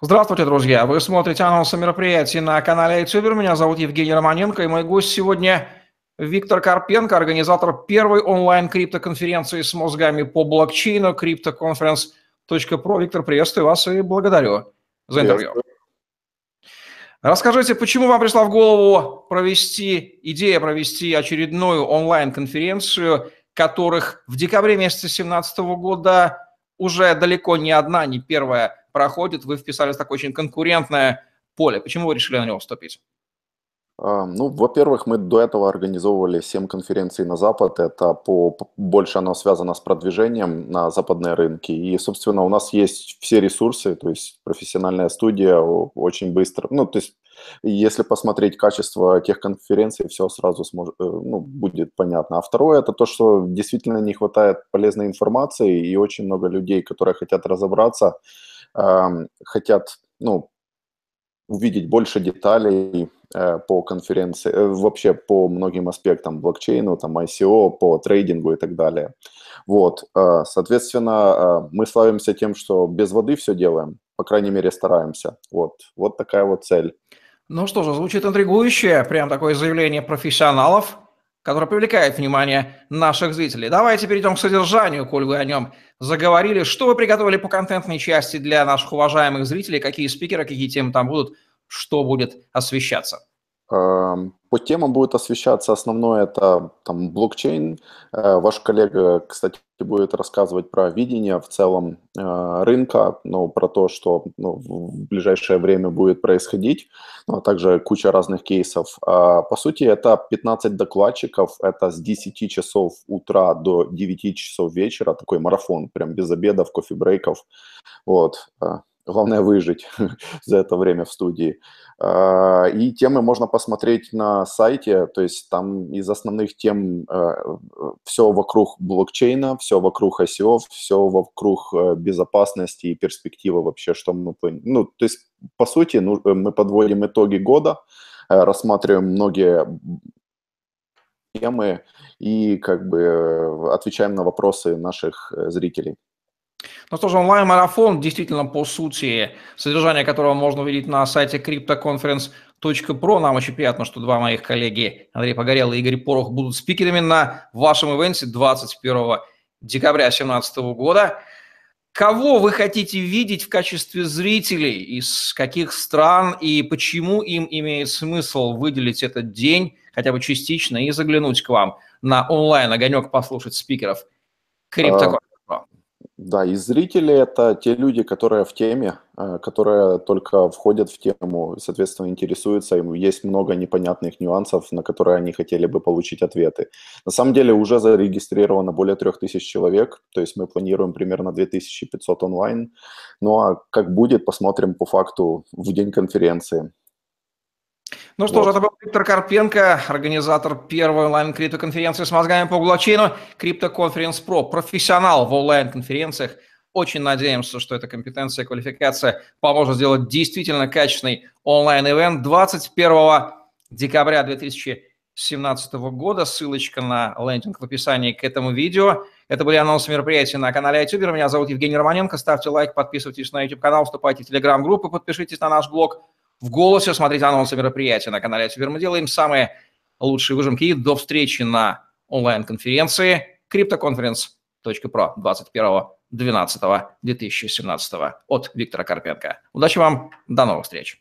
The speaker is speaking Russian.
Здравствуйте, друзья! Вы смотрите анонсы мероприятий на канале YouTube. Меня зовут Евгений Романенко, и мой гость сегодня Виктор Карпенко, организатор первой онлайн-криптоконференции с мозгами по блокчейну CryptoConference.pro. Виктор, приветствую вас и благодарю за интервью. Расскажите, почему вам пришла в голову провести, идея провести очередную онлайн-конференцию, которых в декабре месяце 2017 года уже далеко не одна, не первая проходит, вы вписались в такое очень конкурентное поле. Почему вы решили на него вступить? А, ну, во-первых, мы до этого организовывали 7 конференций на Запад. Это по, больше оно связано с продвижением на западные рынки. И, собственно, у нас есть все ресурсы, то есть профессиональная студия очень быстро. Ну, то есть если посмотреть качество тех конференций, все сразу сможет, э, ну, будет понятно. А второе, это то, что действительно не хватает полезной информации, и очень много людей, которые хотят разобраться, хотят ну, увидеть больше деталей э, по конференции, э, вообще по многим аспектам блокчейну, там ICO, по трейдингу и так далее. Вот, э, соответственно, мы славимся тем, что без воды все делаем, по крайней мере стараемся. Вот, вот такая вот цель. Ну что же, звучит интригующе, прям такое заявление профессионалов который привлекает внимание наших зрителей. Давайте перейдем к содержанию, коль вы о нем заговорили. Что вы приготовили по контентной части для наших уважаемых зрителей? Какие спикеры, какие темы там будут? Что будет освещаться? Эм, по темам будет освещаться основное это там блокчейн. Э, ваш коллега, кстати, будет рассказывать про видение в целом э, рынка, ну, про то, что ну, в ближайшее время будет происходить, ну, а также куча разных кейсов. А, по сути, это 15 докладчиков, это с 10 часов утра до 9 часов вечера, такой марафон, прям без обедов, кофе-брейков. Вот. Главное выжить за это время в студии. А, и темы можно посмотреть на сайте, то есть там из основных тем э, все вокруг блокчейна, все вокруг ICO, все вокруг э, безопасности и перспективы вообще, что мы... Ну, то есть, по сути, ну, э, мы подводим итоги года, рассматриваем многие темы и как бы отвечаем на вопросы наших зрителей. Ну что же, онлайн-марафон действительно, по сути, содержание которого можно увидеть на сайте cryptoconference.pro. Нам очень приятно, что два моих коллеги, Андрей Погорел и Игорь Порох, будут спикерами на вашем ивенте 21 декабря 2017 года. Кого вы хотите видеть в качестве зрителей, из каких стран и почему им имеет смысл выделить этот день, хотя бы частично, и заглянуть к вам на онлайн-огонек, послушать спикеров CryptoConference? Да, и зрители это те люди, которые в теме, э, которые только входят в тему, соответственно, интересуются, им есть много непонятных нюансов, на которые они хотели бы получить ответы. На самом деле уже зарегистрировано более 3000 человек, то есть мы планируем примерно 2500 онлайн. Ну а как будет, посмотрим по факту в день конференции. Ну что вот. же, это был Виктор Карпенко, организатор первой онлайн-криптоконференции с мозгами по блокчейну CryptoConference Pro, профессионал в онлайн-конференциях. Очень надеемся, что эта компетенция и квалификация поможет сделать действительно качественный онлайн-ивент 21 декабря 2017 года. Ссылочка на лендинг в описании к этому видео. Это были анонсы мероприятия на канале YouTube. Меня зовут Евгений Романенко. Ставьте лайк, подписывайтесь на YouTube-канал, вступайте в Telegram-группу, подпишитесь на наш блог – в голосе, смотрите анонсы мероприятия на канале Теперь мы делаем самые лучшие выжимки. И до встречи на онлайн-конференции CryptoConference.pro 21.12.2017 от Виктора Карпенко. Удачи вам, до новых встреч!